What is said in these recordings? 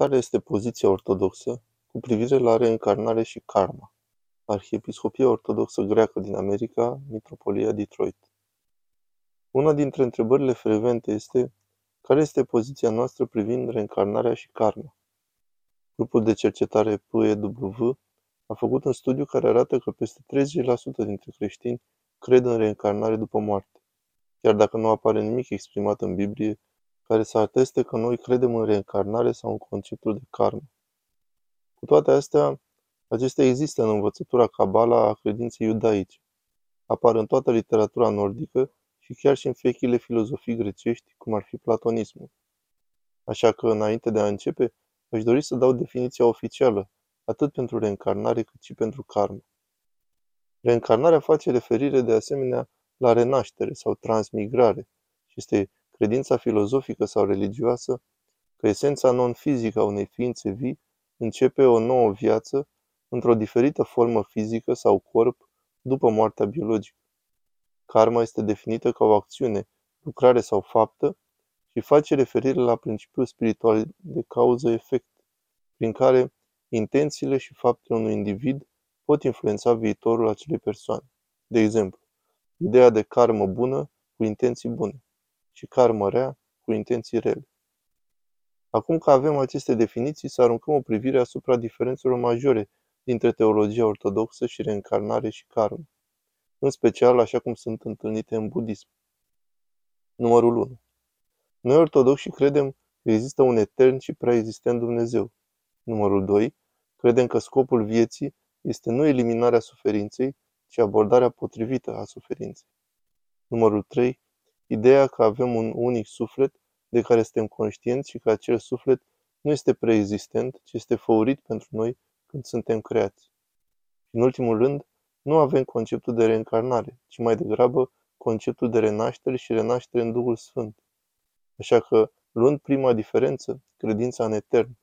Care este poziția ortodoxă cu privire la reîncarnare și karma? Arhiepiscopia Ortodoxă Greacă din America, Mitropolia Detroit. Una dintre întrebările frecvente este care este poziția noastră privind reîncarnarea și karma? Grupul de cercetare PEW a făcut un studiu care arată că peste 30% dintre creștini cred în reîncarnare după moarte, chiar dacă nu apare nimic exprimat în Biblie care să ateste că noi credem în reîncarnare sau în conceptul de karmă. Cu toate astea, acestea există în învățătura Kabbalah a credinței iudaice. Apar în toată literatura nordică și chiar și în vechile filozofii grecești, cum ar fi platonismul. Așa că, înainte de a începe, aș dori să dau definiția oficială, atât pentru reîncarnare cât și pentru karmă. Reîncarnarea face referire de asemenea la renaștere sau transmigrare și este credința filozofică sau religioasă că esența non-fizică a unei ființe vii începe o nouă viață într-o diferită formă fizică sau corp după moartea biologică. Karma este definită ca o acțiune, lucrare sau faptă și face referire la principiul spiritual de cauză-efect, prin care intențiile și faptele unui individ pot influența viitorul acelei persoane. De exemplu, ideea de karmă bună cu intenții bune și karmă rea cu intenții rele. Acum că avem aceste definiții, să aruncăm o privire asupra diferențelor majore dintre teologia ortodoxă și reîncarnare și karmă, în special așa cum sunt întâlnite în budism. Numărul 1. Noi ortodoxi credem că există un etern și preexistent Dumnezeu. Numărul 2. Credem că scopul vieții este nu eliminarea suferinței, ci abordarea potrivită a suferinței. Numărul 3. Ideea că avem un unic suflet de care suntem conștienți și că acel suflet nu este preexistent, ci este făurit pentru noi când suntem creați. Și în ultimul rând, nu avem conceptul de reîncarnare, ci mai degrabă conceptul de renaștere și renaștere în Duhul Sfânt. Așa că, luând prima diferență, credința în etern.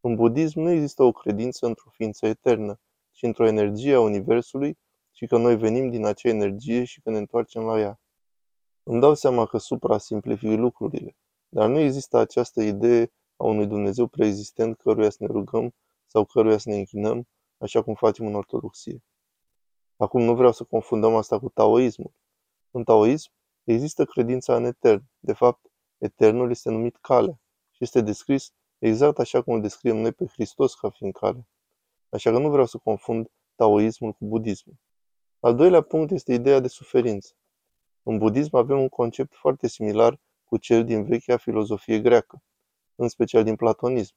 În budism nu există o credință într-o ființă eternă, ci într-o energie a Universului și că noi venim din acea energie și că ne întoarcem la ea. Îmi dau seama că supra-simplific lucrurile, dar nu există această idee a unui Dumnezeu preexistent căruia să ne rugăm sau căruia să ne închinăm, așa cum facem în Ortodoxie. Acum nu vreau să confundăm asta cu taoismul. În taoism există credința în etern. De fapt, eternul este numit cale și este descris exact așa cum îl descriem noi pe Hristos ca fiind cale. Așa că nu vreau să confund taoismul cu budismul. Al doilea punct este ideea de suferință. În budism avem un concept foarte similar cu cel din vechea filozofie greacă, în special din platonism,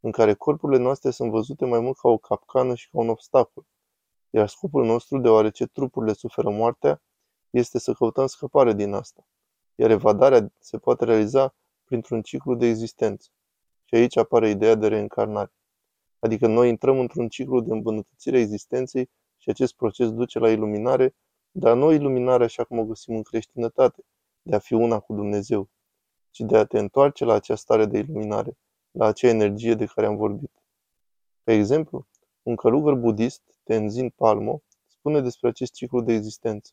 în care corpurile noastre sunt văzute mai mult ca o capcană și ca un obstacol, iar scopul nostru, deoarece trupurile suferă moartea, este să căutăm scăpare din asta, iar evadarea se poate realiza printr-un ciclu de existență. Și aici apare ideea de reîncarnare. Adică noi intrăm într-un ciclu de îmbunătățire a existenței și acest proces duce la iluminare dar nu iluminarea așa cum o găsim în creștinătate, de a fi una cu Dumnezeu, ci de a te întoarce la acea stare de iluminare, la acea energie de care am vorbit. Pe exemplu, un călugăr budist, Tenzin Palmo, spune despre acest ciclu de existență.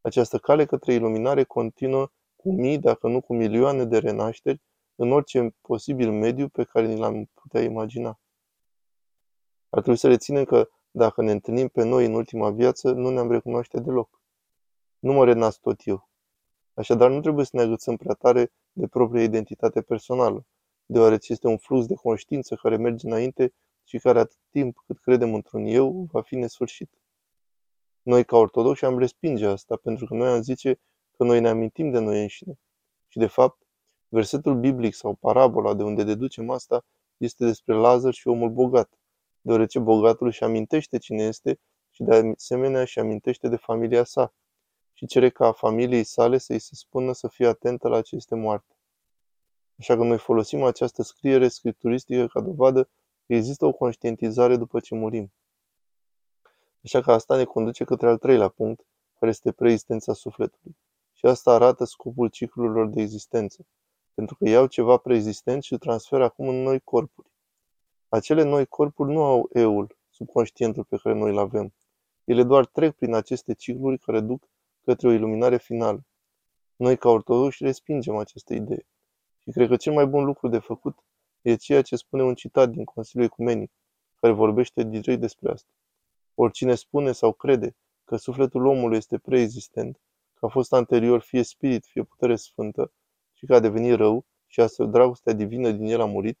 Această cale către iluminare continuă cu mii, dacă nu cu milioane de renașteri, în orice posibil mediu pe care ni l-am putea imagina. Ar trebui să reținem că dacă ne întâlnim pe noi în ultima viață, nu ne-am recunoaște deloc. Nu mă renasc tot eu. Așadar, nu trebuie să ne agățăm prea tare de propria identitate personală, deoarece este un flux de conștiință care merge înainte și care atât timp cât credem într-un eu, va fi nesfârșit. Noi, ca ortodoxi, am respinge asta, pentru că noi am zice că noi ne amintim de noi înșine. Și, de fapt, versetul biblic sau parabola de unde deducem asta este despre Lazar și omul bogat deoarece bogatul își amintește cine este și de asemenea își amintește de familia sa și cere ca familiei sale să-i se spună să fie atentă la ce este moarte. Așa că noi folosim această scriere scripturistică ca dovadă că există o conștientizare după ce murim. Așa că asta ne conduce către al treilea punct, care este preexistența sufletului. Și asta arată scopul ciclurilor de existență, pentru că iau ceva preexistent și îl transferă acum în noi corpuri. Acele noi corpuri nu au eul, subconștientul pe care noi îl avem. Ele doar trec prin aceste cicluri care duc către o iluminare finală. Noi, ca ortodoxi, respingem această idee. Și cred că cel mai bun lucru de făcut E ceea ce spune un citat din Consiliul Ecumenic, care vorbește direct despre asta. Oricine spune sau crede că sufletul omului este preexistent, că a fost anterior fie spirit, fie putere sfântă, și că a devenit rău, și astfel dragostea divină din el a murit,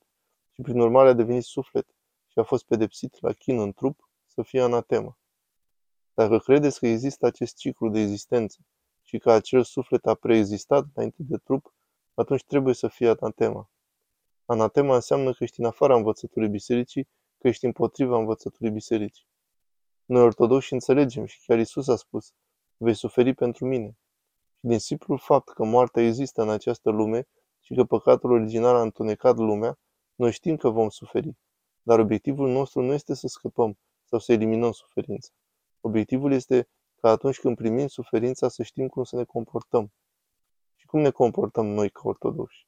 și prin urmare a devenit suflet și a fost pedepsit la chin în trup, să fie anatema. Dacă credeți că există acest ciclu de existență și că acel suflet a preexistat înainte de trup, atunci trebuie să fie anatema. Anatema înseamnă că ești în afara învățăturii bisericii, că ești împotriva învățăturii bisericii. Noi ortodoxi înțelegem și chiar Isus a spus, vei suferi pentru mine. Și din simplul fapt că moartea există în această lume și că păcatul original a întunecat lumea, noi știm că vom suferi. Dar obiectivul nostru nu este să scăpăm sau să eliminăm suferința. Obiectivul este ca atunci când primim suferința să știm cum să ne comportăm. Și cum ne comportăm noi ca ortodoxi?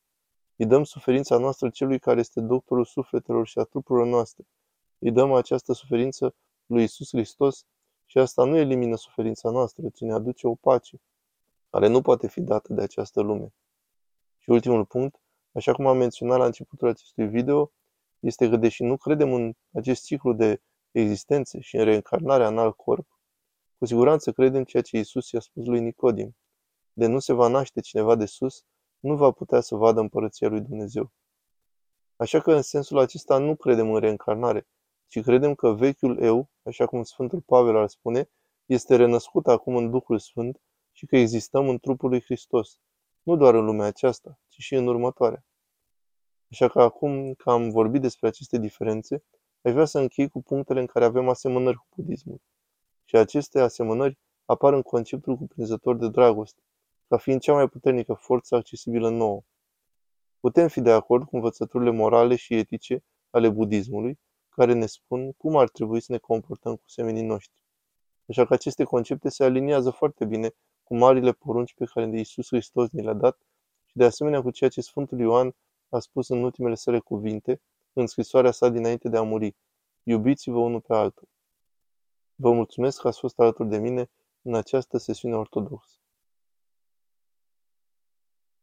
Îi dăm suferința noastră celui care este doctorul sufletelor și a trupurilor noastre. Îi dăm această suferință lui Isus Hristos și asta nu elimină suferința noastră, ci ne aduce o pace, care nu poate fi dată de această lume. Și ultimul punct, așa cum am menționat la începutul acestui video, este că deși nu credem în acest ciclu de existențe și în reîncarnarea în alt corp, cu siguranță credem ceea ce Isus i-a spus lui Nicodim. De nu se va naște cineva de sus, nu va putea să vadă împărăția lui Dumnezeu. Așa că în sensul acesta nu credem în reîncarnare, ci credem că vechiul eu, așa cum Sfântul Pavel ar spune, este renăscut acum în Duhul Sfânt și că existăm în trupul lui Hristos, nu doar în lumea aceasta, ci și în următoarea. Așa că acum că am vorbit despre aceste diferențe, aș vrea să închei cu punctele în care avem asemănări cu budismul. Și aceste asemănări apar în conceptul cuprinzător de dragoste, ca fiind cea mai puternică forță accesibilă nouă. Putem fi de acord cu învățăturile morale și etice ale budismului, care ne spun cum ar trebui să ne comportăm cu semenii noștri. Așa că aceste concepte se aliniază foarte bine cu marile porunci pe care Iisus Hristos ni le-a dat și de asemenea cu ceea ce Sfântul Ioan a spus în ultimele sale cuvinte, în scrisoarea sa dinainte de a muri. Iubiți-vă unul pe altul. Vă mulțumesc că ați fost alături de mine în această sesiune ortodoxă.